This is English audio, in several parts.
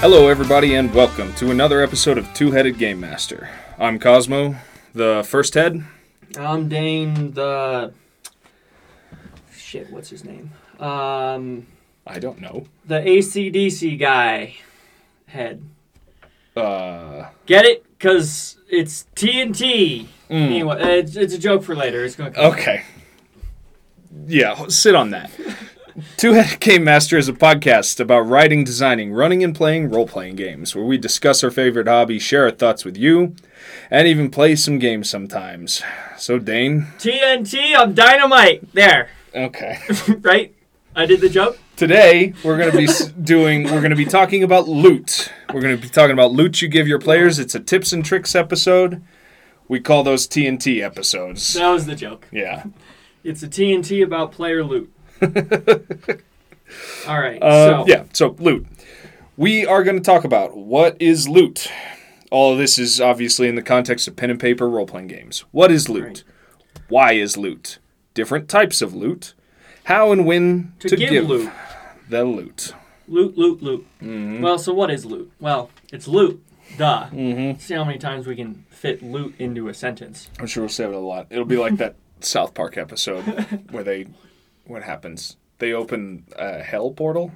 Hello, everybody, and welcome to another episode of Two Headed Game Master. I'm Cosmo, the first head. I'm Dane the shit. What's his name? Um, I don't know. the ACDC guy head. Uh, Get it? Cause it's TNT. mm, Anyway, it's, it's a joke for later. It's gonna. okay. Yeah, sit on that. Two Headed Game Master is a podcast about writing, designing, running, and playing role playing games where we discuss our favorite hobbies, share our thoughts with you, and even play some games sometimes. So, Dane, TNT. I'm dynamite. There. okay. right. I did the joke. Today we're going to be doing we're going to be talking about loot. We're going to be talking about loot you give your players. It's a tips and tricks episode. We call those TNT episodes. That was the joke. Yeah. It's a TNT about player loot. All right. Uh, so yeah, so loot. We are going to talk about what is loot. All of this is obviously in the context of pen and paper role playing games. What is loot? Right. Why is loot? Different types of loot. How and when to, to, give, loot. the loot. Loot, loot, loot. Mm-hmm. Well, so what is loot? Well, it's loot. Duh. Mm-hmm. See how many times we can fit loot into a sentence. I'm sure we'll say it a lot. It'll be like that South Park episode where they, what happens? They open a hell portal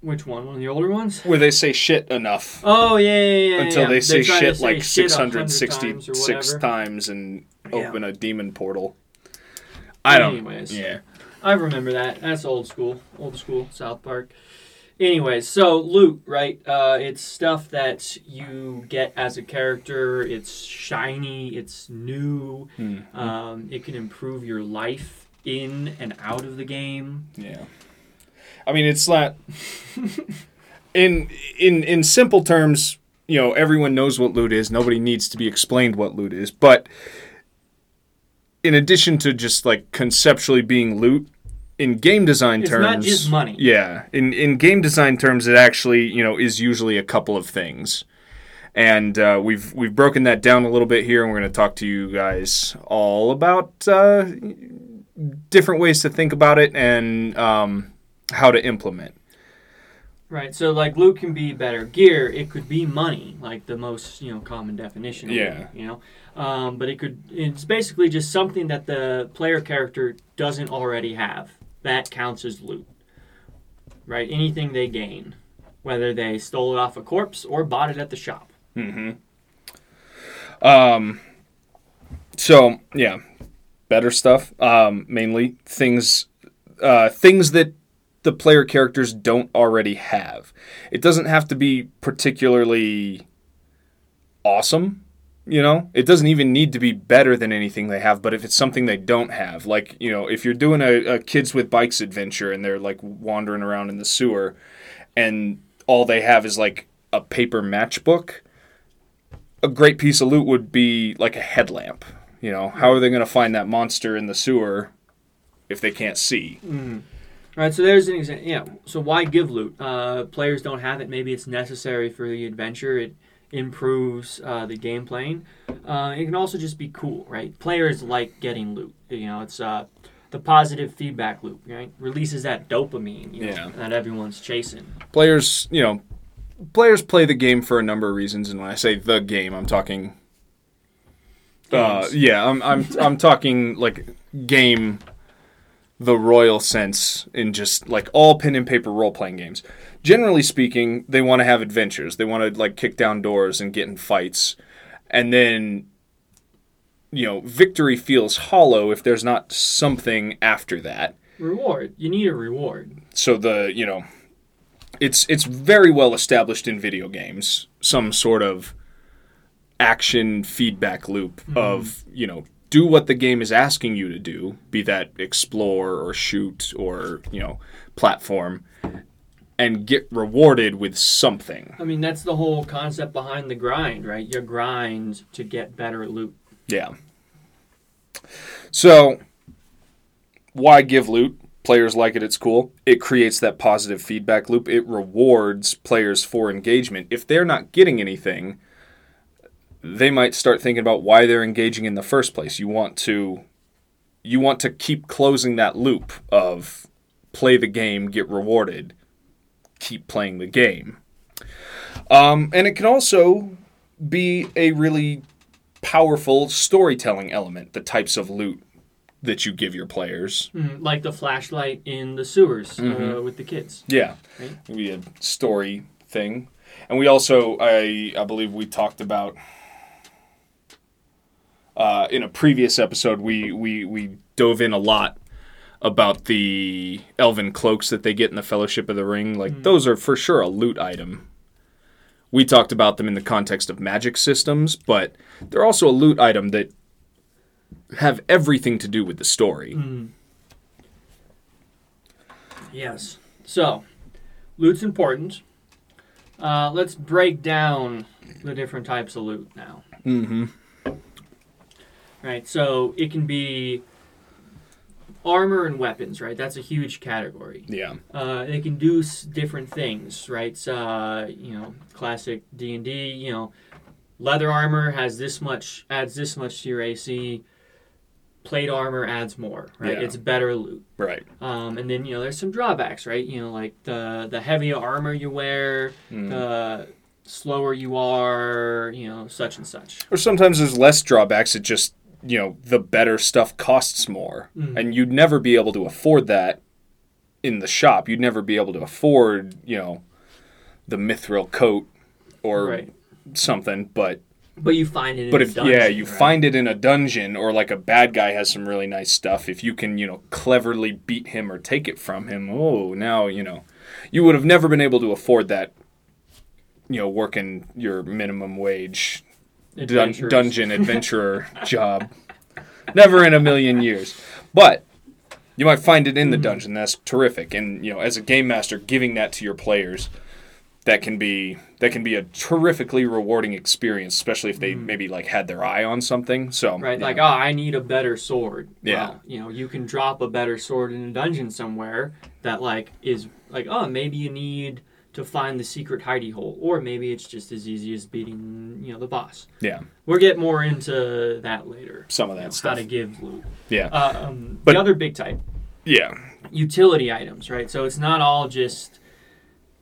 Which one? One of the older ones? where they say shit enough Oh yeah, yeah, yeah. until yeah. they They're say trying to shit like shit a hundred 666 times or whatever. times and Yeah. open a demon portal. I don't. Anyways. Yeah. I remember that. That's old school, old school South Park. Anyways, so loot, right? Uh, it's stuff that you get as a character. It's shiny. It's new. Hmm. Um, it can improve your life in and out of the game. Yeah. I mean, it's not. in in in simple terms, you know, everyone knows what loot is. Nobody needs to be explained what loot is. But in addition to just like conceptually being loot, in game design It's terms, not just money. Yeah, in in game design terms, it actually you know is usually a couple of things. And uh, we've we've broken that down a little bit here, and we're going to talk to you guys all about uh, different ways to think about it and um, how to implement. Right. So like loot can be better gear. It could be money, like the most you know common definition. Of Yeah. Loot, you know, um, but it could. It's basically just something that the player character doesn't already have. That counts as loot. Right. Anything they gain, whether they stole it off a corpse or bought it at the shop. Mm-hmm. Um. So yeah, better stuff. Um, mainly things, uh, things that the player characters don't already have. It doesn't have to be particularly awesome. You know, it doesn't even need to be better than anything they have. But if it's something they don't have, like you know, if you're doing a, a kids with bikes adventure and they're like wandering around in the sewer, and all they have is like a paper matchbook a great piece of loot would be like a headlamp. You know, how are they going to find that monster in the sewer if they can't see? Right, so there's an example. Yeah, so why give loot? Uh, players don't have it. Maybe it's necessary for the adventure. It improves uh, the game playing. Uh, it can also just be cool, right? Players like getting loot. You know, it's uh, the positive feedback loop, right? Releases that dopamine, you know, Yeah. that everyone's chasing. Players, you know, players play the game for a number of reasons, and when I say the game, I'm talking. Uh, yeah, I'm I'm I'm talking like game, the royal sense in just like all pen and paper role playing games. Generally speaking, they want to have adventures. They want to like kick down doors and get in fights, and then, you know, victory feels hollow if there's not something after that Reward. You need a reward. so the you know it's it's very well established in video games some sort of action feedback loop mm-hmm. of you know do what the game is asking you to do be that explore or shoot or you know platform and get rewarded with something. I mean, that's the whole concept behind the grind, right? You grind to get better loot. yeah. So why give loot? Players like it it's cool it creates that positive feedback loop. It rewards players for engagement. If they're not getting anything they might start thinking about why they're engaging in the first place you want to you want to keep closing that loop of play the game get rewarded keep playing the game. Um, and it can also be a really powerful storytelling element, the types of loot that you give your players. Mhm, Like the flashlight in the sewers Mm-hmm. uh, with the kids. Yeah, Right. we had story thing, and we also I I believe we talked about uh, in a previous episode we we we dove in a lot about the elven cloaks that they get in the Fellowship of the Ring. Like those are for sure a loot item. We talked about them in the context of magic systems, but they're also a loot item that have everything to do with the story. Mm. Yes. So, loot's important. Uh, let's break down the different types of loot now. Mm-hmm. Right. So it can be armor and weapons. Right. That's a huge category. Yeah. Uh, they can do s- different things. Right. So, uh, you know, classic D and D. You know, leather armor has this much adds this much to your AC. Plate armor adds more. Right. Yeah. It's better loot. Right. Um, and then you know there's some drawbacks, right? You know, like the the heavier armor you wear, Mm. the slower you are, you know, such and such. Or sometimes there's less drawbacks. It just, you know, the better stuff costs more. Mhm. And you'd never be able to afford that in the shop. You'd never be able to afford, you know, the mithril coat or right. something. But But you find it. but in if a dungeon, yeah, you right? find it in a dungeon or like a bad guy has some really nice stuff. If you can, you know, cleverly beat him or take it from him, oh, now you know, you would have never been able to afford that. You know, working your minimum wage dun- dungeon adventurer job. Never in a million years. But you might find it in Mm-hmm. the dungeon. That's terrific. And you know, as a game master, giving that to your players, that can be that can be a terrifically rewarding experience, especially if they maybe like had their eye on something. So Mm-hmm. Right, like oh, I need a better sword. Yeah. Well, you know, you can drop a better sword in a dungeon somewhere that like is like oh maybe you need to find the secret hidey hole, or maybe it's just as easy as beating you know the boss. yeah, We'll get more into that later. some of you that know, stuff. How to give loot. yeah, Uh, um, But- the other big type, yeah, utility items, right? So it's not all just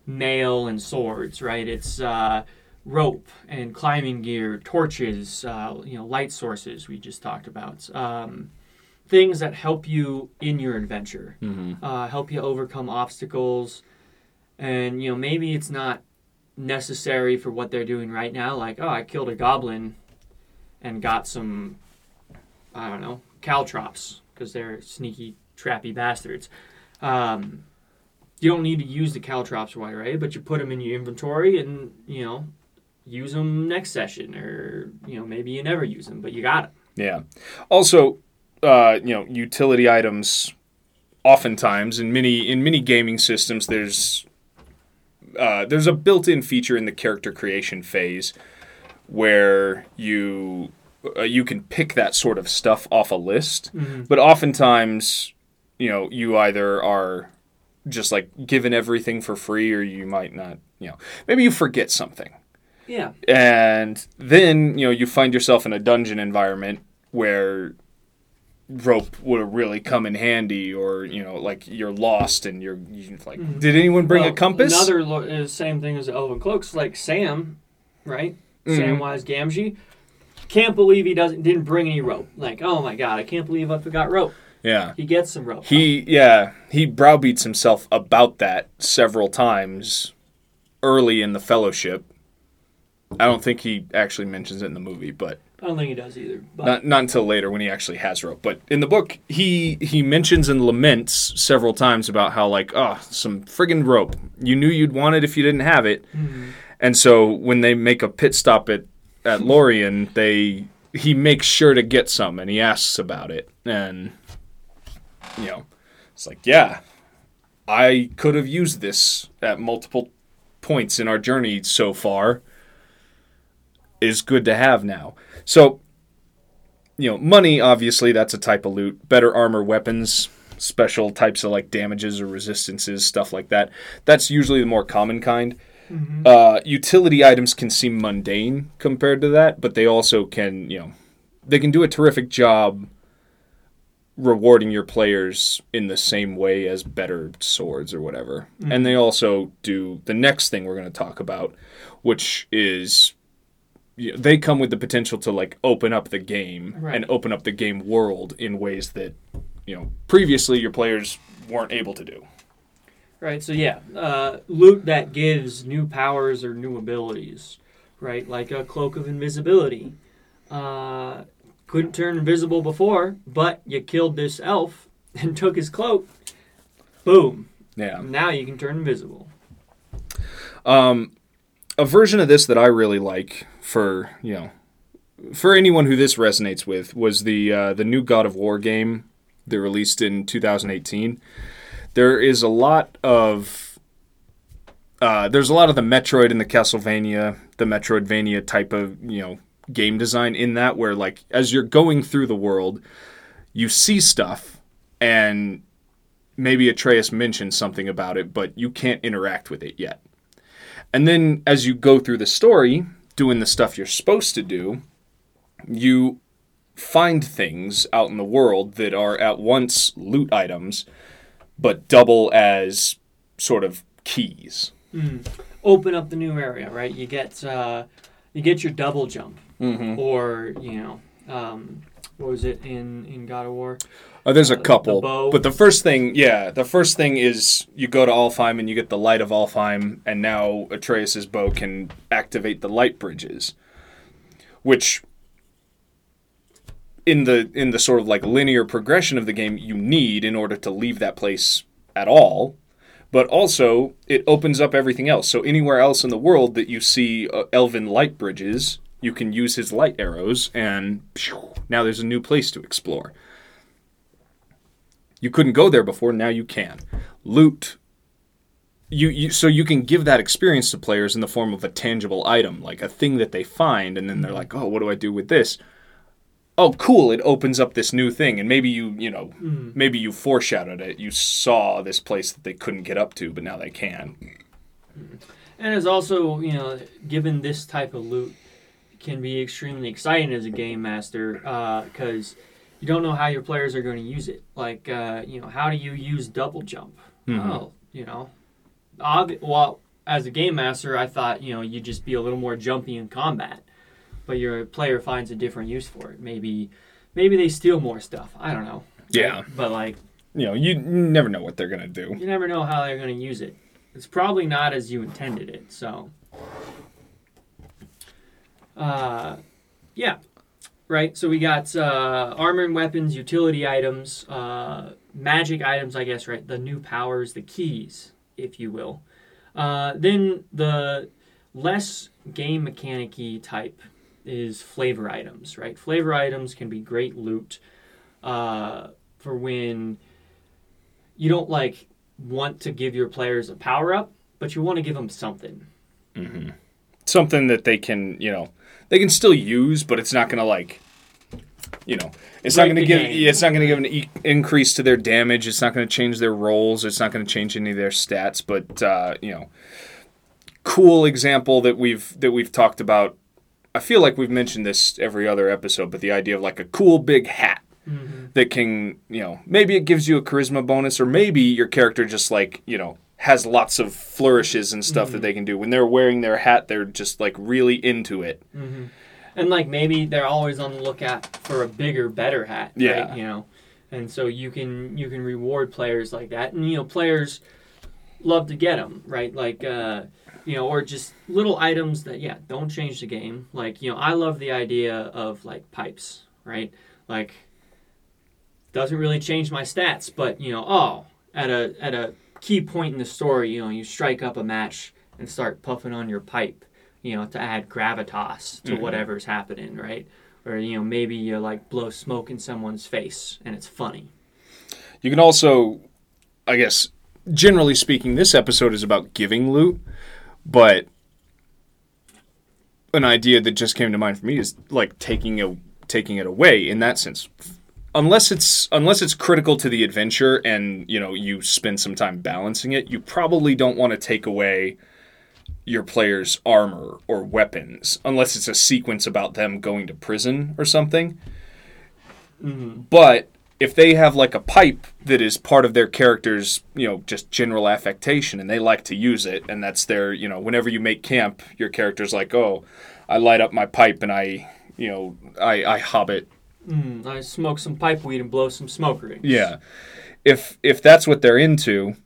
mail and swords, right? It's uh, rope and climbing gear, torches, uh, you know, light sources we just talked about. Um, things that help you in your adventure, hmm uh, help you overcome obstacles, and you know maybe it's not necessary for what they're doing right now. Like, oh, I killed a goblin and got some, I don't know, caltrops because they're sneaky, trappy bastards. Um, you don't need to use the caltrops right away, but you put them in your inventory and you know use them next session, or you know maybe you never use them, but you got them. yeah. Also, uh, you know, utility items. Oftentimes, in many in many gaming systems, there's uh, there's a built-in feature in the character creation phase where you uh, you can pick that sort of stuff off a list. But oftentimes, you know, you either are just like given everything for free, or you might not. You know, maybe you forget something, Yeah. and then you know you find yourself in a dungeon environment where rope would have really come in handy or you know like you're lost and you're, you like did anyone bring a compass Another lo- is same thing as the Elven Cloaks, like Sam, right? Mm-hmm. Samwise Gamgee. Can't believe he doesn't didn't bring any rope. Like, oh my god, I can't believe I forgot rope. yeah He gets some rope. He yeah, he browbeats himself about that several times early in the fellowship. I don't think he actually mentions it in the movie, but I don't think he does either. But not not until later when he actually has rope. But in the book, he he mentions and laments several times about how like, oh, some friggin' rope. You knew you'd want it if you didn't have it. Mm-hmm. And so when they make a pit stop at at Lorien, they he makes sure to get some and he asks about it. And you know, it's like, yeah, I could have used this at multiple points in our journey so far. Is good to have now. So, you know, money obviously that's a type of loot. Better armor, weapons, special types of like damages or resistances, stuff like that. That's usually the more common kind. Uh, utility items can seem mundane compared to that, but they also can, you know, they can do a terrific job rewarding your players in the same way as better swords or whatever. And they also do the next thing we're going to talk about, which is they come with the potential to like open up the game Right. and open up the game world in ways that you know previously your players weren't able to do. Right. So yeah, uh, loot that gives new powers or new abilities, right? Like a cloak of invisibility. Uh, couldn't turn invisible before, but you killed this elf and took his cloak. Boom. Yeah. Now you can turn invisible. Um, a version of this that I really like for you know for anyone who this resonates with was the uh, the new God of War game they released in 2018. There is a lot of uh, there's a lot of the Metroid and the Castlevania, the Metroidvania type of you know game design in that where like as you're going through the world, you see stuff and maybe Atreus mentions something about it, but you can't interact with it yet. And then as you go through the story, doing the stuff you're supposed to do, you find things out in the world that are at once loot items, but double as sort of keys. Open up the new area, right? You get uh, you get your double jump, Mm-hmm. or you know, um, what was it in in God of War? Oh, there's a Uh, couple, the but the first thing, yeah, the first thing is you go to Alfheim and you get the light of Alfheim, and now Atreus's bow can activate the light bridges, which in the in the sort of like linear progression of the game you need in order to leave that place at all. But also, it opens up everything else. So anywhere else in the world that you see uh, elven light bridges, you can use his light arrows, and phew, now there's a new place to explore. You couldn't go there before, now you can. Loot you, you so you can give that experience to players in the form of a tangible item, like a thing that they find and then they're like, "Oh, what do I do with this?" Oh, cool, it opens up this new thing and maybe you, you know, mm. maybe you foreshadowed it. You saw this place that they couldn't get up to, but now they can. And it's also, you know, given this type of loot can be extremely exciting as a game master because you don't know how your players are going to use it. Like, uh, you know, how do you use double jump? Oh, you know, obvi- well, as a game master, I thought, you know, you'd just be a little more jumpy in combat, but your player finds a different use for it. Maybe, maybe they steal more stuff. I don't know. Yeah. But like, You know, you never know what they're going to do. you never know how they're going to use it. It's probably not as you intended it. So, uh, yeah, right. So we got uh, armor and weapons, utility items, uh, magic items. I guess right. The new powers, the keys, if you will. Uh, then the less game mechanic-y type is flavor items, right? Flavor items can be great loot uh, for when you don't like want to give your players a power up, but you want to give them something. Something that they can, you know, they can still use, but it's not going to like you know, it's not going to give game. it's not going to give an e- increase to their damage. It's not going to change their rolls. It's not going to change any of their stats. But uh, you know, cool example that we've that we've talked about. I feel like we've mentioned this every other episode, but the idea of like a cool big hat that can, you know, maybe it gives you a charisma bonus, or maybe your character just like, you know, has lots of flourishes and stuff that they can do. When they're wearing their hat, they're just like really into it. And like maybe they're always on the lookout for a bigger, better hat. Yeah. Right? You know, and so you can you can reward players like that, and you know players love to get them right, like uh, you know, or just little items that yeah don't change the game. Like you know, I love the idea of like pipes, right? Like doesn't really change my stats, but you know, oh, at a at a key point in the story, you know, you strike up a match and start puffing on your pipe, you know, to add gravitas to mm-hmm. whatever's happening, right? Or you know, maybe you like blow smoke in someone's face and it's funny. You can also, I guess, generally speaking, this episode is about giving loot, but an idea that just came to mind for me is like taking a taking it away in that sense. Unless it's unless it's critical to the adventure and you know you spend some time balancing it, you probably don't want to take away your player's armor or weapons unless it's a sequence about them going to prison or something. Mm-hmm. But if they have like a pipe that is part of their character's, you know, just general affectation and they like to use it and that's their, you know, whenever you make camp, your character's like, "Oh, I light up my pipe and I, you know, I I hobbit Mm, I smoke some pipe weed and blow some smoke rings. Yeah. If if that's what they're into,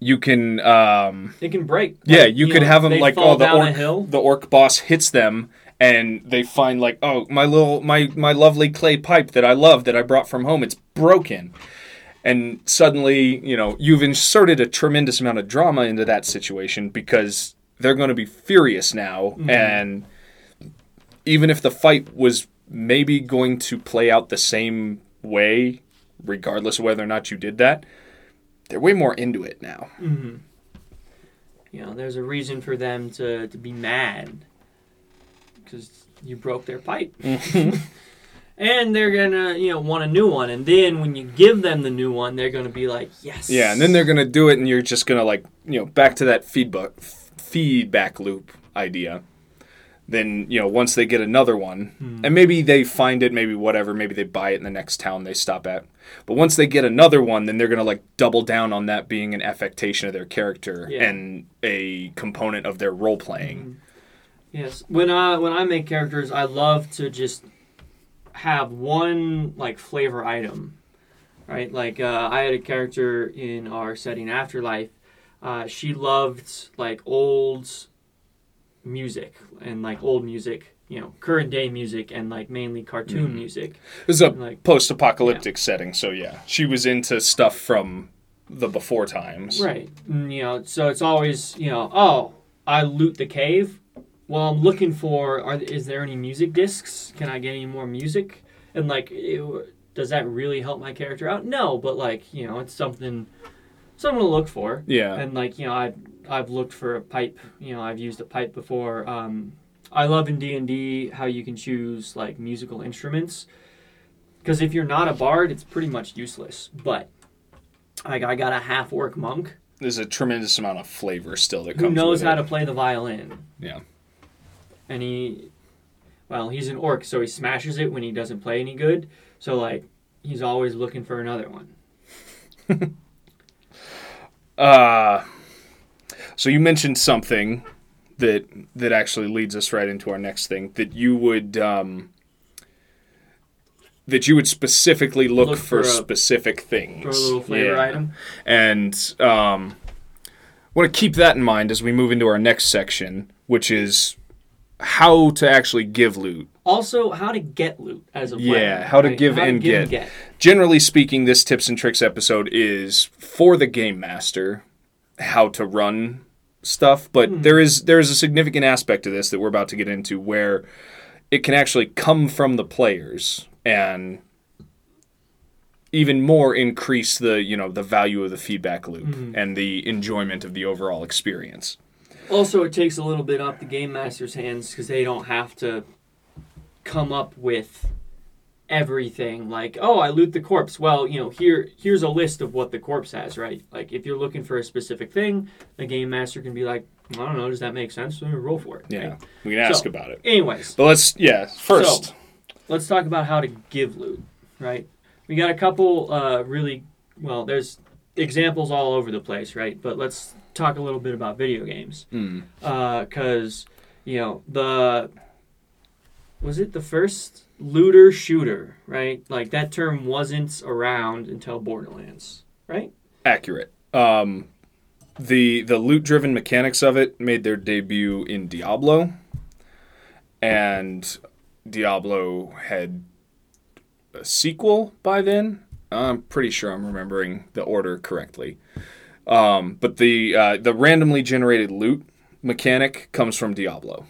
you can um It can break. yeah, Like, you, could know, have them like oh the orc hill. the orc boss hits them and they find like oh my little my my lovely clay pipe that I love that I brought from home it's broken. And suddenly, you know, you've inserted a tremendous amount of drama into that situation because they're going to be furious now Mm-hmm. and even if the fight was maybe going to play out the same way regardless of whether or not you did that, they're way more into it now. Mm-hmm. You know, there's a reason for them to, to be mad because you broke their pipe. Mm-hmm. and they're gonna, you know, want a new one. And then when you give them the new one, they're gonna be like, yes. Yeah, and then they're gonna do it, and you're just gonna like you know back to that feedback feedback loop idea. Then you know once they get another one, and maybe they find it, maybe whatever, maybe they buy it in the next town they stop at. But once they get another one, then they're gonna like double down on that being an affectation of their character Yeah. and a component of their role playing. Yes. When I when I make characters, I love to just have one like flavor item, right? Like uh, I had a character in our setting Afterlife. Uh, she loved like old music and like old music, you know, current day music and like mainly cartoon mm-hmm. music. It was a Like- post-apocalyptic setting, so yeah, she was into stuff from the before times. Right. And, you know, so it's always, you know, oh, I loot the cave. Well, I'm looking for, are, is there any music discs? Can I get any more music? And, like, it, does that really help my character out? No, but, like, you know, it's something, something to look for. Yeah. And, like, you know, I've, I've looked for a pipe. You know, I've used a pipe before. Um, I love in D&D how you can choose, like, musical instruments. Because if you're not a bard, it's pretty much useless. But, like, I got a half-orc monk There's a tremendous amount of flavor still that comes. who knows how it. to play the violin. Yeah. And he, well, he's an orc, so he smashes it when he doesn't play any good. So like, he's always looking for another one. Uh, so you mentioned something that that actually leads us right into our next thing that you would um, that you would specifically look, Look for, for a- specific things For a little flavor Yeah. item. and um, want to keep that in mind as we move into our next section, which is how to actually give loot. Also, how to get loot as a player. Yeah, how to give and give get. Generally speaking, this tips and tricks episode is for the game master how to run stuff, but hmm. there is there is a significant aspect to this that we're about to get into where it can actually come from the players and even more increase the you know the value of the feedback loop hmm. and the enjoyment of the overall experience. Also, it takes a little bit off the game master's hands because they don't have to come up with everything like oh i loot the corpse well you know here here's a list of what the corpse has right like if you're looking for a specific thing the game master can be like i don't know does that make sense roll for it Yeah, right? we can ask So- about it. anyways But let's yeah first. So- let's talk about how to give loot right we got a couple uh, really well there's examples all over the place right but let's talk a little bit about video games Mm. because you know the was it the first looter shooter right like that term wasn't around until borderlands right accurate. Um, the the loot driven mechanics of it made their debut in Diablo, and Diablo had a sequel by then. I'm pretty sure I'm remembering the order correctly. Um, but the uh, the randomly generated loot mechanic comes from Diablo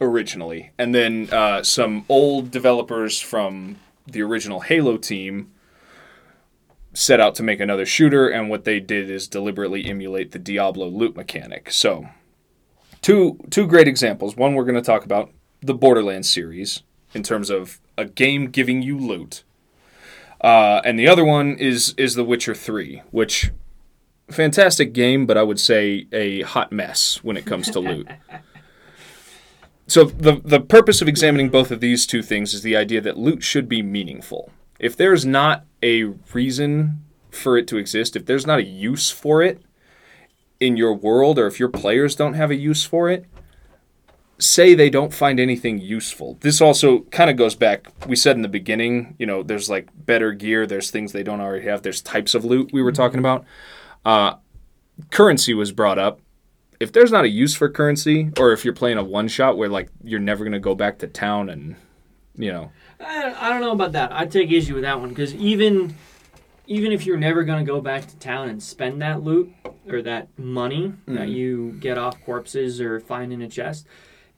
originally, and then uh, some old developers from the original Halo team set out to make another shooter, and what they did is deliberately emulate the Diablo loot mechanic. So, two two great examples. One we're going to talk about the Borderlands series in terms of a game giving you loot, uh, and the other one is is The Witcher Three, which fantastic game, but I would say a hot mess when it comes to loot. So the the purpose of examining both of these two things is the idea that loot should be meaningful. If there's not a reason for it to exist, if there's not a use for it in your world, or if your players don't have a use for it, say they don't find anything useful. This also kind of goes back. We said in the beginning, you know, there's like better gear, there's things they don't already have, there's types of loot we were talking about. Uh, currency was brought up. If there's not a use for currency, or if you're playing a one shot where like you're never gonna go back to town and, you know, I, I don't know about that. I take issue with that one because even even if you're never going to go back to town and spend that loot or that money that mm-hmm. you get off corpses or find in a chest,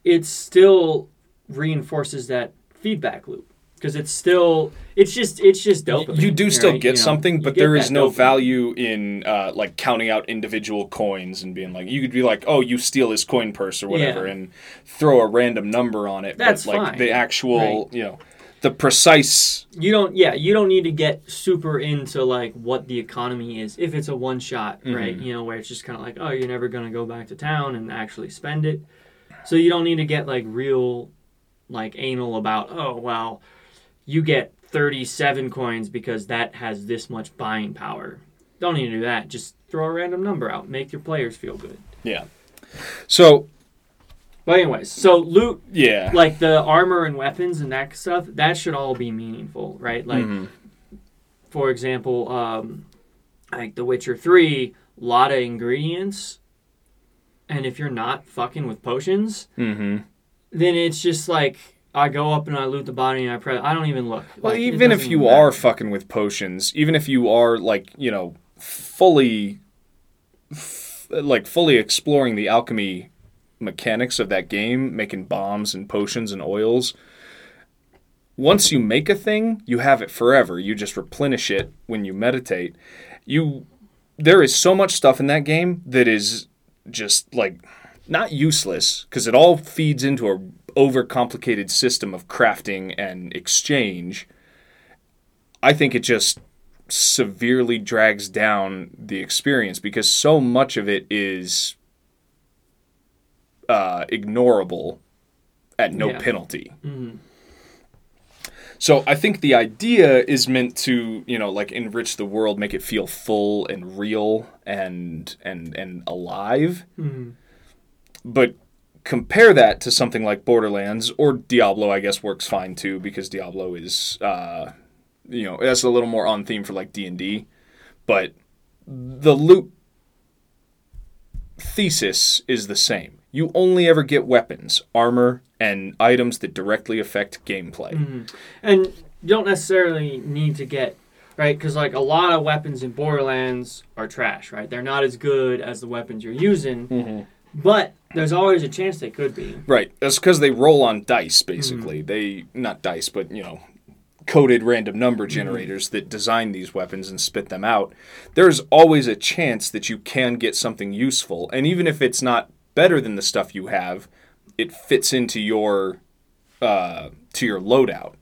it still reinforces that feedback loop because it's still it's just it's just dopamine. you do still right? get You know, something, but there is no dopamine. value in uh, like counting out individual coins and being like, you could be like, oh, you steal his coin purse or whatever, Yeah. and throw a random number on it. That's but like fine. the actual, Right. you know, the precise. You don't yeah, you don't need to get super into like what the economy is if it's a one shot, right? Mhm. You know, where it's just kind of like, oh, you're never going to go back to town and actually spend it. So you don't need to get like real like anal about, oh, well, you get 37 coins because that has this much buying power. Don't need to do that. Just throw a random number out. Make your players feel good. Yeah. So But anyways, so loot yeah. like the armor and weapons and that stuff that should all be meaningful right like Mhm. for example um like the witcher 3 a lot of ingredients and if you're not fucking with potions Mhm. then it's just like i go up and i loot the body and i press i don't even look Well, Like, even if you matter. are fucking with potions, even if you are like, you know, fully, f- like fully exploring the alchemy mechanics of that game, making bombs and potions and oils. Once you make a thing, you have it forever. You just replenish it when you meditate. You, there is so much stuff in that game that is just like not useless because it all feeds into a overcomplicated system of crafting and exchange. I think it just severely drags down the experience because so much of it is uh, ignorable at no Yeah. penalty. Mhm. So I think the idea is meant to, you know, like enrich the world, make it feel full and real and and and alive. Mhm. But compare that to something like Borderlands or Diablo, I guess works fine too because Diablo is, uh, you know, that's a little more on theme for like D and D. But the loot thesis is the same. You only ever get weapons, armor, and items that directly affect gameplay. Mhm. and you don't necessarily need to get right because like a lot of weapons in borderlands are trash right they're not as good as the weapons you're using Mm-hmm. but there's always a chance they could be Right. That's because they roll on dice, basically. They not dice, but you know, coded random number generators that design these weapons and spit them out. There's always a chance that you can get something useful, and even if it's not better than the stuff you have, it fits into your uh, to your loadout,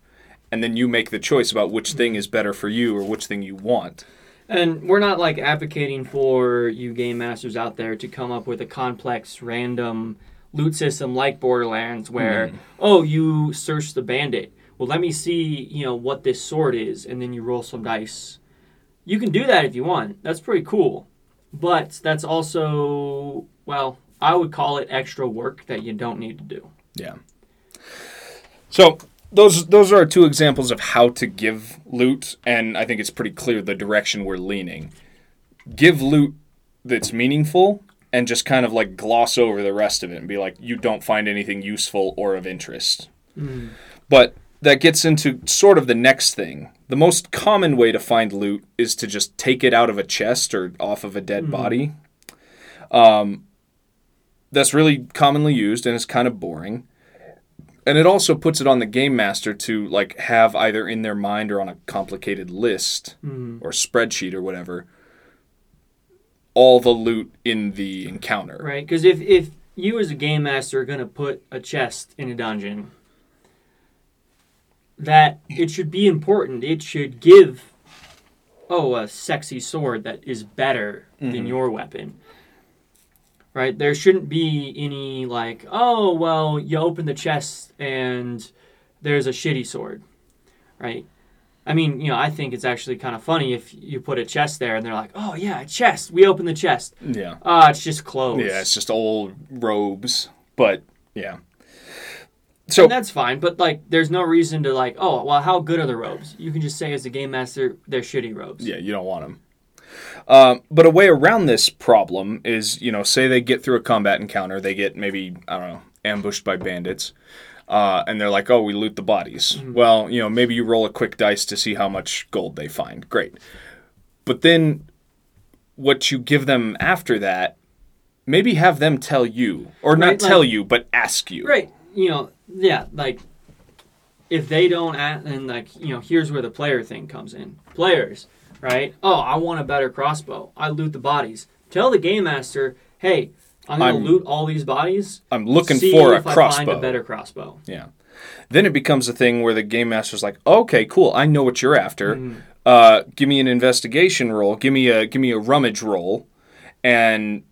and then you make the choice about which thing is better for you or which thing you want. And we're not like advocating for you game masters out there to come up with a complex random loot system like borderlands where mm-hmm. oh you search the bandit. Well let me see you know what this sword is and then you roll some dice. You can do that if you want. That's pretty cool. But that's also well i would call it extra work that you don't need to do. Yeah. So those those are two examples of how to give loot, and I think it's pretty clear the direction we're leaning. Give loot that's meaningful, and just kind of like gloss over the rest of it and be like, you don't find anything useful or of interest. But that gets into sort of the next thing. The most common way to find loot is to just take it out of a chest or off of a dead body. Um, that's really commonly used and it's kind of boring. And it also puts it on the game master to like have either in their mind or on a complicated list mm-hmm. or spreadsheet or whatever all the loot in the encounter. right because if, if you as a game master are going to put a chest in a dungeon that it should be important. It should give oh a sexy sword that is better than mm-hmm. your weapon right there shouldn't be any like oh well you open the chest and there's a shitty sword right I mean, you know, I think it's actually kind of funny if you put a chest there and they're like, "Oh yeah, a chest. We open the chest. Yeah. Ah, it's just clothes." Yeah, it's just old robes. But yeah. So and that's fine, but like, there's no reason to like, oh, well, how good are the robes? You can just say as the game master, they're shitty robes. yeah, you don't want them. Um, but a way around this problem is, you know, say they get through a combat encounter, they get maybe I don't know ambushed by bandits, uh, and they're like, "Oh, we loot the bodies." Well, you know, maybe you roll a quick dice to see how much gold they find. Great, but then what you give them after that, maybe have them tell you, or not Right, tell you, but ask you. Right. You know, yeah, like if they don't act, and like you know, here's where the player thing comes in. Players, right? Oh, I want a better crossbow. I loot the bodies. Tell the game master, hey, I'm gonna I'm- loot all these bodies. I'm looking for a crossbow. find a better crossbow. Yeah. Then it becomes a thing where the game master's like, "Okay, cool. I know what you're after. Mm-hmm. Uh, give me an investigation roll. Give me a give me a rummage roll, and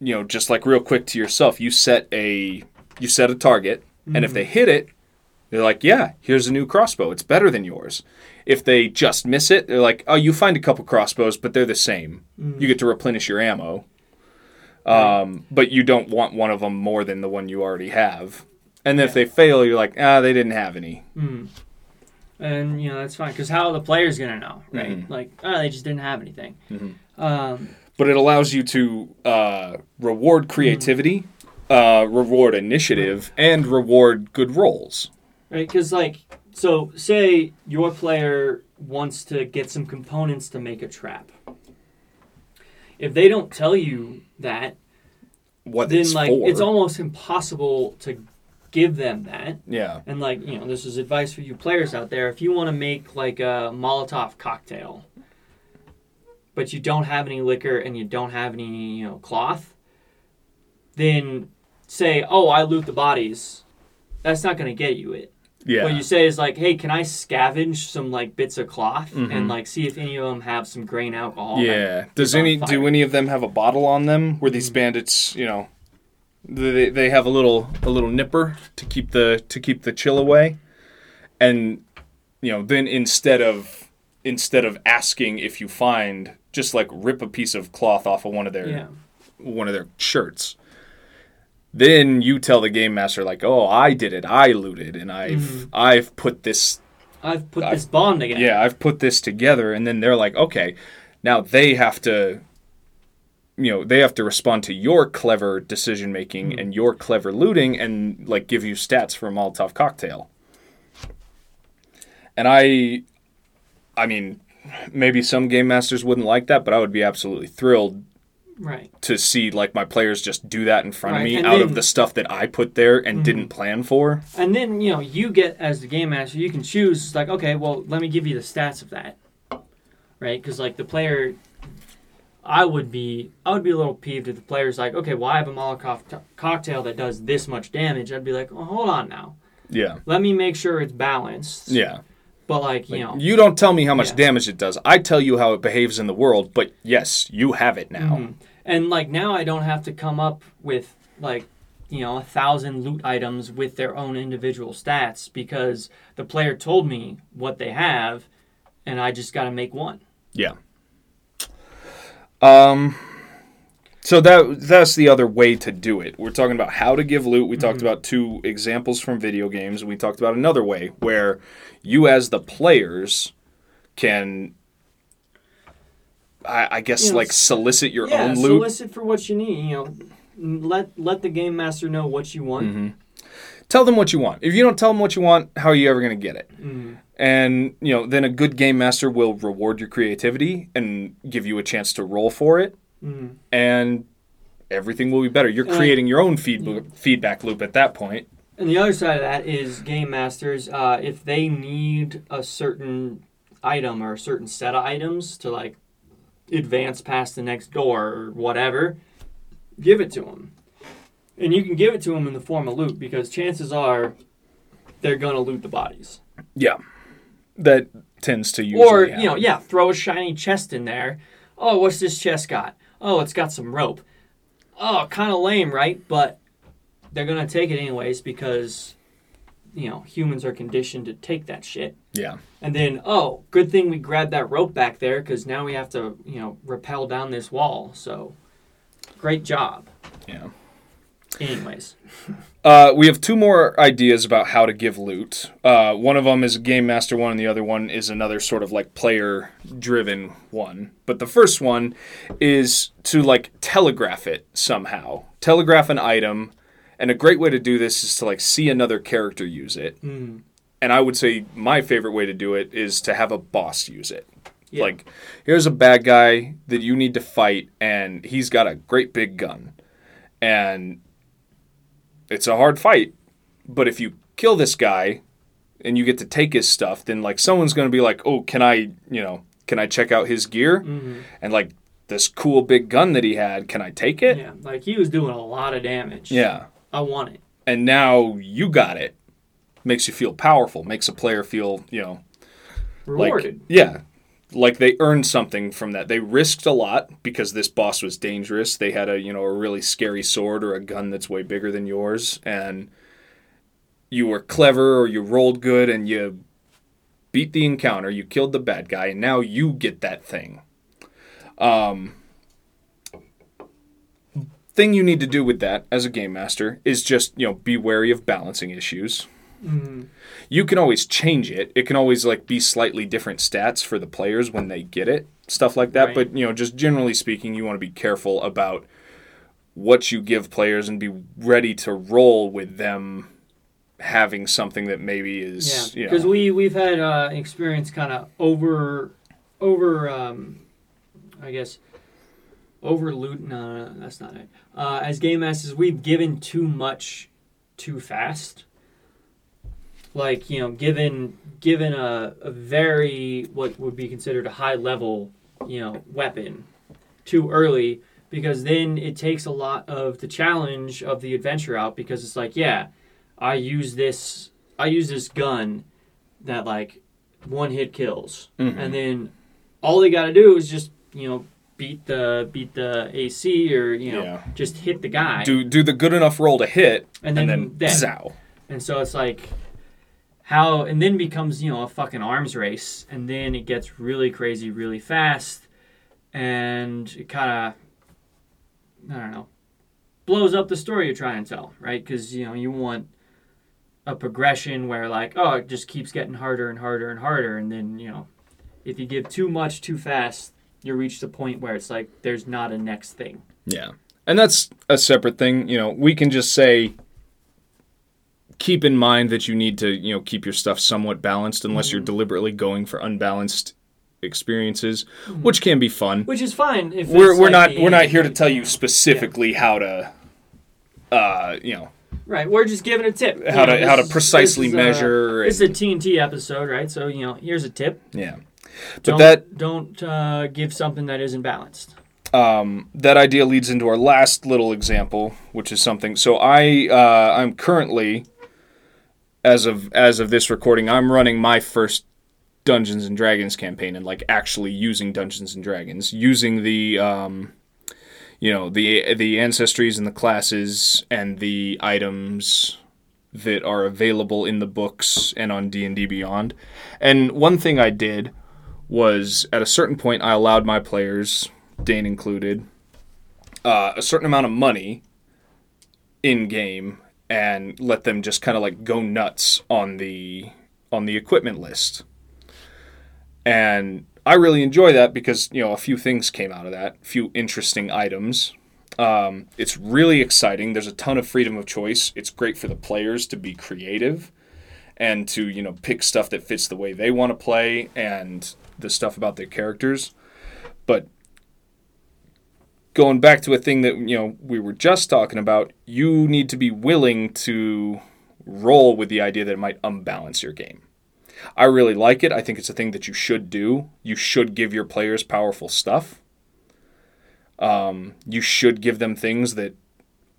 you know, just like real quick to yourself, you set a you set a target, and Mm-hmm. if they hit it, they're like, "Yeah, here's a new crossbow. It's better than yours." If they just miss it, they're like, "Oh, you find a couple crossbows, but they're the same. Mm-hmm. You get to replenish your ammo." Um, but you don't want one of them more than the one you already have. And if they fail, you're like, ah, they didn't have any. And you know that's fine because how are the players gonna know, right? Mm-hmm. Like, oh, they just didn't have anything. Um, But it allows you to uh, reward creativity, uh, reward initiative, and reward good rolls. right? Because like, so say your player wants to get some components to make a trap. If they don't tell you that, What then it's like for. it's almost impossible to give them that. yeah. And like, you know, this is advice for you players out there. If you want to make like a Molotov cocktail, but you don't have any liquor and you don't have any, you know, cloth, then say, "Oh, I loot the bodies." That's not going to get you it. Yeah. What you say is like, "Hey, can I scavenge some like bits of cloth Mhm. and like see if any of them have some grain alcohol?" yeah. Does any do any of them have a bottle on them where Mm-hmm. these bandits, you know, they, they have a little a little nipper to keep the to keep the chill away, and you know then instead of instead of asking if you find just like rip a piece of cloth off of one of their Yeah. one of their shirts. Then you tell the game master like, "Oh, I did it. I looted, and I've Mm-hmm. I've put this I've put I- this bomb together. yeah, I've put this together." And then they're like, "Okay, now they have to, you know, they have to respond to your clever decision making and your clever looting, and like give you stats for a Molotov cocktail." And I, I mean, maybe some game masters wouldn't like that, but I would be absolutely thrilled Right. to see like my players just do that in front Right, of me and out then- of the stuff that I put there and mm-hmm. didn't plan for. And then, you know, you get, as the game master, you can choose, like, okay, well, let me give you the stats of that. Right? Because, like, the player, I would be, I would be a little peeved if the player's like, okay, well, I have a Molotov t- cocktail that does this much damage. I'd be like, well, hold on now. Yeah. Let me make sure it's balanced. Yeah. But, like, you Like, know, you don't tell me how much Yeah. damage it does. I tell you how it behaves in the world, but yes, you have it now. Mhm. And like now, I don't have to come up with like you know a thousand loot items with their own individual stats because the player told me what they have, and I just got to make one. Yeah. Um so that that's the other way to do it. We're talking about how to give loot. We talked about two examples from video games, and we talked about another way where you as the players can I, I guess You know, like solicit your yeah, own loot. solicit for what you need. You know, let let the game master know what you want. Mm-hmm. Tell them what you want. If you don't tell them what you want, how are you ever going to get it? Mm. And you know, then a good game master will reward your creativity and give you a chance to roll for it, Mm. and everything will be better. You're And creating your own feedback feedback loop at that point. And the other side of that is game masters. Uh, if they need a certain item or a certain set of items to like advance past the next door or whatever, give it to them. And you can give it to them in the form of loot because chances are they're gonna loot the bodies. Yeah, that tends to usually. or happen. you know, yeah, throw a shiny chest in there. Oh, what's this chest got? Oh, it's got some rope. Oh, kind of lame, right? But they're gonna take it anyways because you know humans are conditioned to take that shit. Yeah. And then, oh, good thing we grabbed that rope back there because now we have to, you know, rappel down this wall. So, great job. Yeah. Anyways, Uh, we have two more ideas about how to give loot. Uh, one of them is a game master one, and the other one is another sort of like player driven one. But the first one is to like telegraph it somehow, telegraph an item. And a great way to do this is to like see another character use it. mm, And I would say my favorite way to do it is to have a boss use it. yeah. Like, here's a bad guy that you need to fight, and he's got a great big gun. And it's a hard fight, but if you kill this guy and you get to take his stuff, then like someone's going to be like, "Oh, can I, you know, can I check out his gear?" hmm And like this cool big gun that he had, can I take it? yeah, like he was doing a lot of damage. Yeah. I want it. And now you got it. Makes you feel powerful, makes a player feel, you know, Rewarded. Like, yeah. Like they earned something from that. They risked a lot because this boss was dangerous. They had a, you know, a really scary sword or a gun that's way bigger than yours and you were clever or you rolled good and you beat the encounter, you killed the bad guy and now you get that thing. Um thing you need to do with that as a game master is just, you know, be wary of balancing issues Mm, you can always change it. It can always like be slightly different stats for the players when they get it, stuff like that. Right. But you know, just generally speaking, you want to be careful about what you give players and be ready to roll with them having something that maybe yeah, is you because know, we we've had uh, experience kind of over over um, I guess over loot. No, no, no, that's not it. Uh, as game masters, we've given too much too fast. Like you know, given given a, a very what would be considered a high level you know weapon too early because then it takes a lot of the challenge of the adventure out because it's like yeah I use this I use this gun that like one hit kills Mhm. and then all they got to do is just you know beat the beat the AC or you know Yeah. just hit the guy do do the good enough roll to hit and and then, then, zow. And so it's like how and then becomes, you know, a fucking arms race and then it gets really crazy really fast and it kind of I don't know, blows up the story you're trying to tell, right? Cuz you know, you want a progression where like, oh, it just keeps getting harder and harder and harder and then, you know, if you give too much too fast, you reach the point where it's like there's not a next thing. Yeah. And that's a separate thing. You know, we can just say keep in mind that you need to, you know, keep your stuff somewhat balanced unless you're deliberately going for unbalanced experiences, which can be fun. Which is fine if We're it's we're like not we're not here to tell you specifically how to uh, you know, Right, we're just giving a tip. how You to know, how to this is- precisely is a- measure This is a TNT episode, right? So you know, here's a tip. yeah. But Don't, that don't uh, give something that isn't balanced. um, that idea leads into our last little example, which is something. So I uh, I'm currently, as of as of this recording, I'm running my first Dungeons and Dragons campaign and like actually using Dungeons and Dragons, using the um, you know the the ancestries and the classes and the items that are available in the books and on D&D Beyond. And one thing I did was at a certain point I allowed my players, Dane included, uh, a certain amount of money in game and let them just kind of like go nuts on the on the equipment list. And I really enjoy that because you know a few things came out of that, a few interesting items. Um, it's really exciting. There's a ton of freedom of choice. It's great for the players to be creative and to you know pick stuff that fits the way they want to play and the stuff about their characters. But going back to a thing that you know we were just talking about, you need to be willing to roll with the idea that it might unbalance your game. I really like it. I think it's a thing that you should do. You should give your players powerful stuff. Um, you should give them things that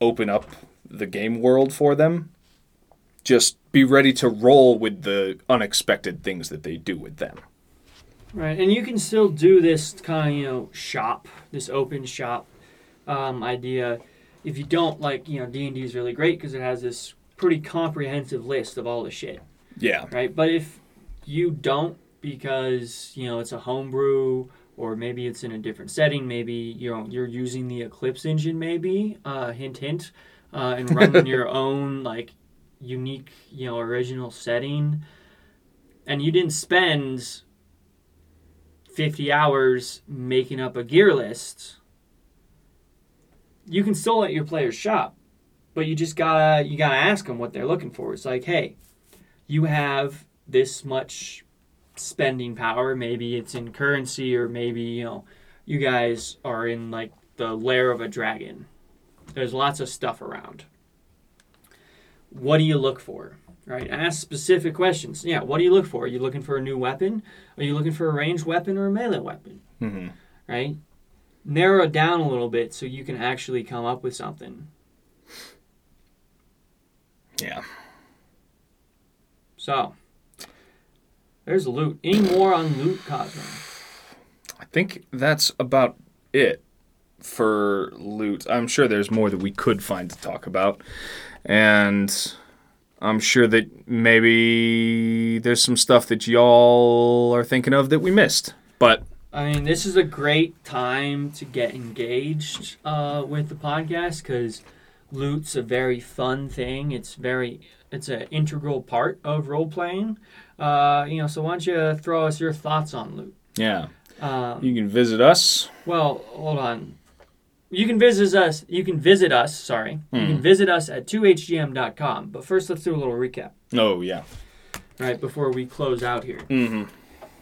open up the game world for them. Just be ready to roll with the unexpected things that they do with them. Right, and you can still do this kind of you know shop, this open shop um, idea. If you don't like, you know, D and D is really great because it has this pretty comprehensive list of all the shit, Yeah. right? But if you don't because you know it's a homebrew or maybe it's in a different setting, maybe you know you're using the Eclipse engine, maybe uh, hint hint, uh, and running your own like unique you know original setting, and you didn't spend 50 hours making up a gear list, you can still let your players shop, but you just gotta you gotta ask them what they're looking for. It's like, hey, you have this much spending power. Maybe it's in currency, or maybe you know, you guys are in like the lair of a dragon. There's lots of stuff around. What do you look for? Right? Ask specific questions. Yeah, what do you look for? Are you looking for a new weapon? Are you looking for a ranged weapon or a melee weapon? hmm Right? Narrow it down a little bit so you can actually come up with something. Yeah. So, there's loot. Any more on loot, Cosmo? I think that's about it for loot. I'm sure there's more that we could find to talk about. And I'm sure that maybe there's some stuff that y'all are thinking of that we missed. But I mean, this is a great time to get engaged uh, with the podcast because loot's a very fun thing. It's very, it's an integral part of role playing. Uh, you know, so why don't you throw us your thoughts on loot? yeah, Um, you can visit us. well, hold on. You can visit us. You can visit us. Sorry, you Hmm. can visit us at 2hgm.com. But first, let's do a little recap, Oh, yeah. right? Before we close out here, Mm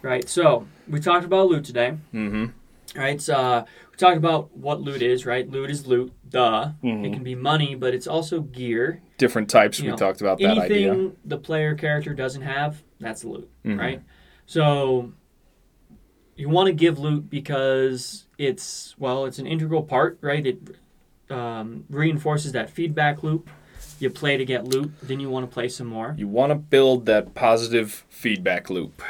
right? So we talked about loot today. hmm. Mm right? So uh, we talked about what loot is, right? Loot is loot, duh. hmm. It hmm can be money, but it's also gear. Different types. You we know, talked about that Anything idea. the player character doesn't have, that's loot, Mhm. right? So you want to give loot because it's well, it's an integral part, right? It um, reinforces that feedback loop. You play to get loot, then you want to play some more. You want to build that positive feedback loop.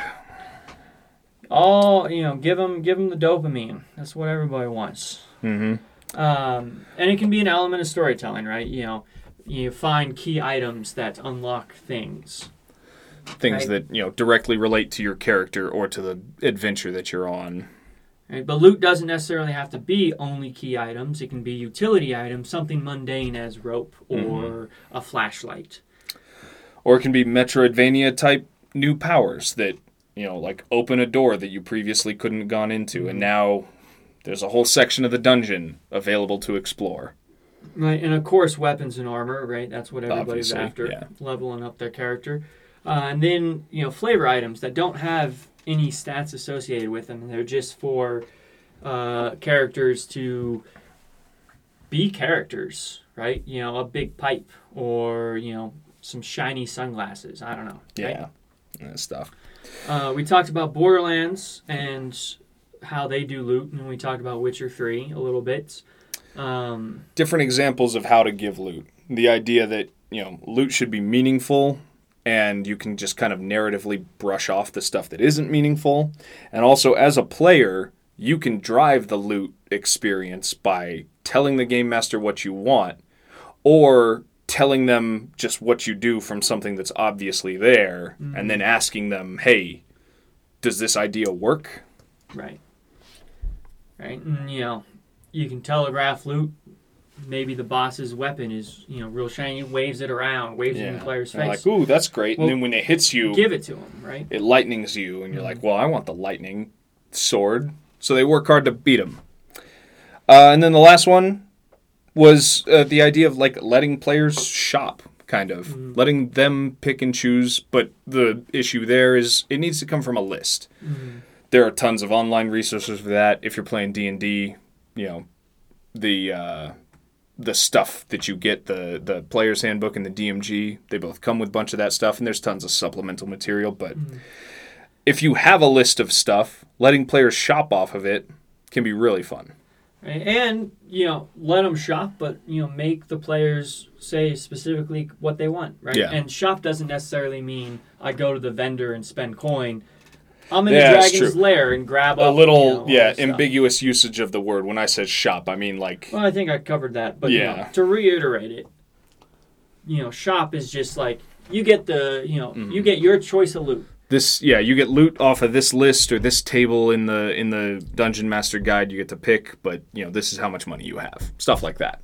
All you know, give them give them the dopamine. That's what everybody wants. Mm-hmm. Um, and it can be an element of storytelling, right? You know, you find key items that unlock things. Things Right. that you know directly relate to your character or to the adventure that you're on. Right? But loot doesn't necessarily have to be only key items. It can be utility items, something mundane as rope mm-hmm. or a flashlight. Or it can be Metroidvania type new powers that, you know, like open a door that you previously couldn't have gone into, and mm-hmm. now there's a whole section of the dungeon available to explore. Right, and of course, weapons and armor, right? That's what everybody's Obviously, after, yeah. leveling up their character. Uh, and then, you know, flavor items that don't have any stats associated with them. They're just for uh, characters to be characters, right? You know, a big pipe or, you know, some shiny sunglasses. I don't know. right? Yeah. And stuff. Uh, we talked about Borderlands and how they do loot, and we talked about Witcher 3 a little bit. Um, Different examples of how to give loot. The idea that, you know, loot should be meaningful and you can just kind of narratively brush off the stuff that isn't meaningful. And also, as a player, you can drive the loot experience by telling the game master what you want or telling them just what you do from something that's obviously there and then mm-hmm. asking them, hey, does this idea work? Right. Right. And, you know, you can telegraph loot. Maybe the boss's weapon is, you know, real shiny, waves it around, waves it in the player's face. like, ooh, that's great. Well, and then when it hits you, Give it to him, right? it lightnings you, and you're like, well, I want the lightning sword. So they work hard to beat him. Uh, and then the last one was uh, the idea of like letting players shop, kind of letting them pick and choose. But the issue there is it needs to come from a list. There are tons of online resources for that. If you're playing D and D, you know the uh, the stuff that you get the the player's handbook and the DMG. They both come with a bunch of that stuff, and there's tons of supplemental material. But mm-hmm. if you have a list of stuff, letting players shop off of it can be really fun. And, you know, let them shop, but, you know, make the players say specifically what they want, right? Yeah. And shop doesn't necessarily mean I go to the vendor and spend coin. I'm in Yeah, the dragon's lair and grab A up, little, you know, yeah, this stuff. ambiguous usage of the word. When I said shop, I mean like, Well, I think I covered that, but you Yeah. know, to reiterate it, you know shop is just like you get the you know Mm-hmm. you get your choice of loot. This yeah, you get loot off of this list or this table in the in the dungeon master guide you get to pick, but you know, this is how much money you have. Stuff like that.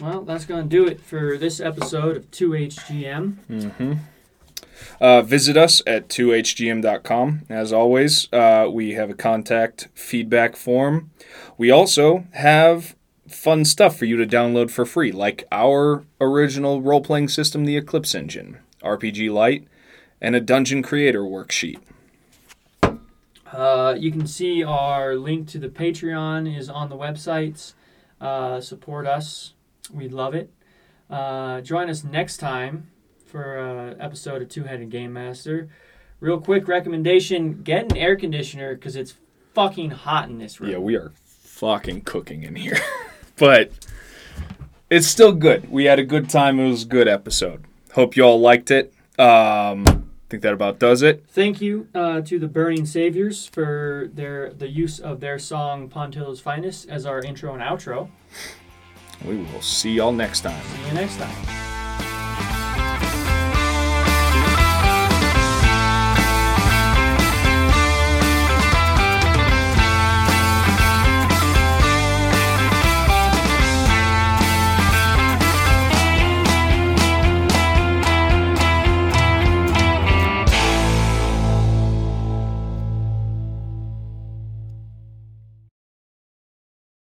Well, that's gonna do it for this episode of 2HGM. Uh, visit us at 2hgm.com. As always, uh, we have a contact feedback form. We also have fun stuff for you to download for free, like our original role playing system, the Eclipse Engine, RPG Lite, and a Dungeon Creator worksheet. Uh, you can see our link to the Patreon is on the websites. Uh, support us. We'd love it. Uh, join us next time for an episode of Two Headed Game Master. Real quick recommendation get an air conditioner because it's fucking hot in this room. Yeah, we are fucking cooking in here. but it's still good. We had a good time. It was a good episode. Hope you all liked it. Um, I think that about does it. Thank you uh, to the Burning Saviors for their the use of their song Pontillo's Finest as our intro and outro. We will see y'all next time. See you next time.